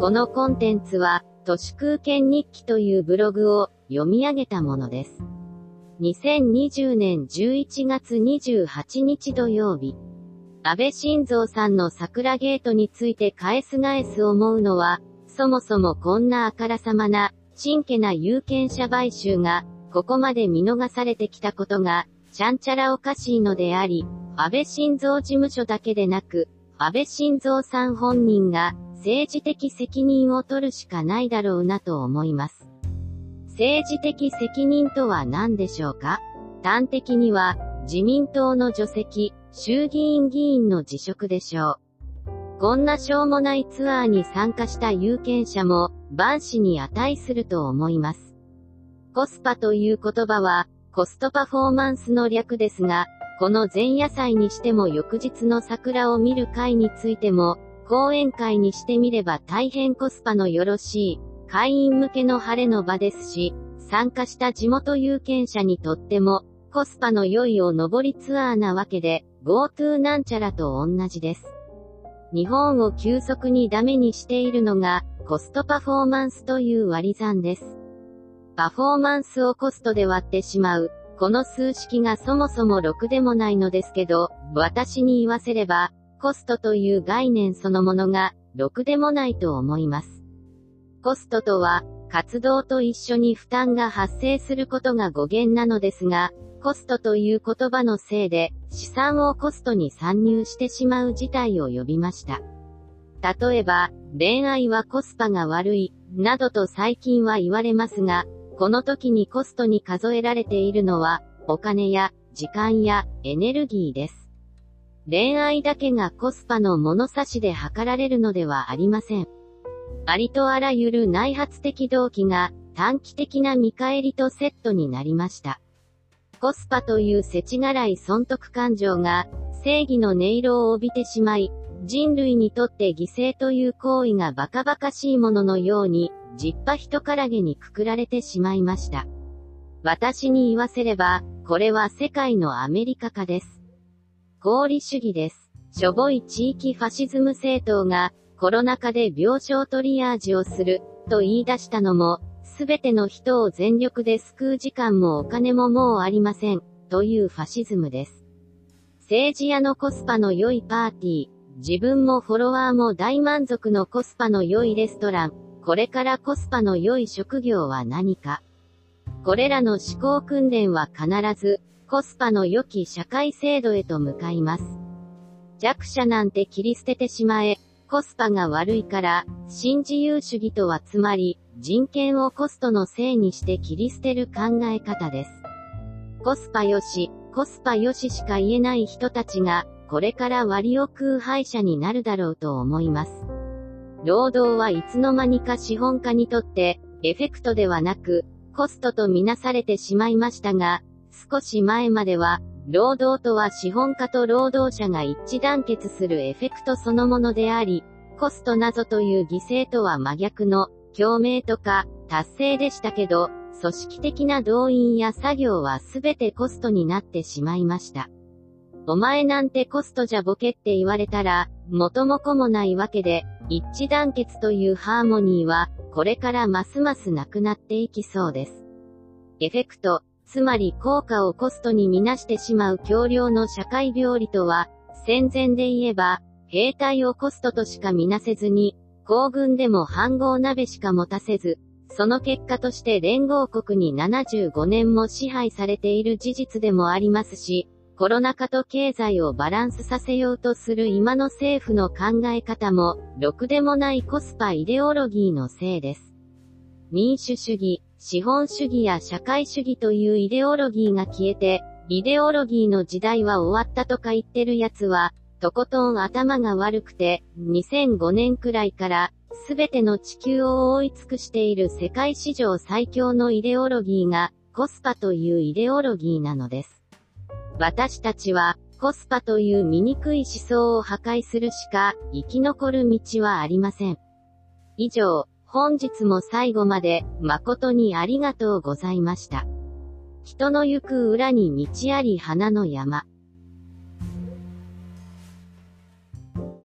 このコンテンツは、都市空間日記というブログを読み上げたものです。2020年11月28日土曜日。安倍晋三さんの桜ゲートについて返す返す思うのは、そもそもこんなあからさまな、真剣な有権者買収が、ここまで見逃されてきたことが、ちゃんちゃらおかしいのであり、安倍晋三事務所だけでなく、安倍晋三さん本人が、政治的責任を取るしかないだろうなと思います。政治的責任とは何でしょうか？端的には、自民党の除籍、衆議院議員の辞職でしょう。こんなしょうもないツアーに参加した有権者も、万死に値すると思います。コスパという言葉は、コストパフォーマンスの略ですが、この前夜祭にしても翌日の桜を見る会についても、講演会にしてみれば大変コスパのよろしい、会員向けの晴れの場ですし、参加した地元有権者にとっても、コスパの良いお登りツアーなわけで、GoTo なんちゃらと同じです。日本を急速にダメにしているのが、コストパフォーマンスという割り算です。パフォーマンスをコストで割ってしまう、この数式がそもそもろくでもないのですけど、私に言わせれば、コストという概念そのものが、ろくでもないと思います。コストとは、活動と一緒に負担が発生することが語源なのですが、コストという言葉のせいで、資産をコストに参入してしまう事態を呼びました。例えば、恋愛はコスパが悪い、などと最近は言われますが、この時にコストに数えられているのは、お金や、時間や、エネルギーです。恋愛だけがコスパの物差しで測られるのではありません。ありとあらゆる内発的動機が、短期的な見返りとセットになりました。コスパという世知辛い損得感情が、正義の音色を帯びてしまい、人類にとって犠牲という行為がバカバカしいもののように、じっぱ人からげにくくられてしまいました。私に言わせれば、これは世界のアメリカ化です。合理主義です。しょぼい地域ファシズム政党が、コロナ禍で病床トリアージをする、と言い出したのも、すべての人を全力で救う時間もお金ももうありません、というファシズムです。政治屋のコスパの良いパーティー、自分もフォロワーも大満足のコスパの良いレストラン、これからコスパの良い職業は何かこれらの思考訓練は必ず、コスパの良き社会制度へと向かいます。弱者なんて切り捨ててしまえ、コスパが悪いから、新自由主義とはつまり、人権をコストのせいにして切り捨てる考え方です。コスパよし、コスパよししか言えない人たちが、これから割を食う敗者になるだろうと思います。労働はいつの間にか資本家にとって、エフェクトではなく、コストとみなされてしまいましたが、少し前までは、労働とは資本家と労働者が一致団結するエフェクトそのものであり、コストなぞという犠牲とは真逆の、共鳴とか、達成でしたけど、組織的な動員や作業はすべてコストになってしまいました。お前なんてコストじゃボケって言われたら、元も子もないわけで、一致団結というハーモニーは、これからますますなくなっていきそうです。エフェクト、つまり効果をコストにみなしてしまう強量の社会病理とは、戦前で言えば、兵隊をコストとしかみなせずに、皇軍でも反合鍋しか持たせず、その結果として連合国に75年も支配されている事実でもありますし、コロナ禍と経済をバランスさせようとする今の政府の考え方も、ろくでもないコスパイデオロギーのせいです。民主主義、資本主義や社会主義というイデオロギーが消えて、イデオロギーの時代は終わったとか言ってるやつは、とことん頭が悪くて、2005年くらいから、すべての地球を覆い尽くしている世界史上最強のイデオロギーが、コスパというイデオロギーなのです。私たちは、コスパという醜い思想を破壊するしか、生き残る道はありません。以上、本日も最後まで、誠にありがとうございました。人の行く裏に道あり花の山。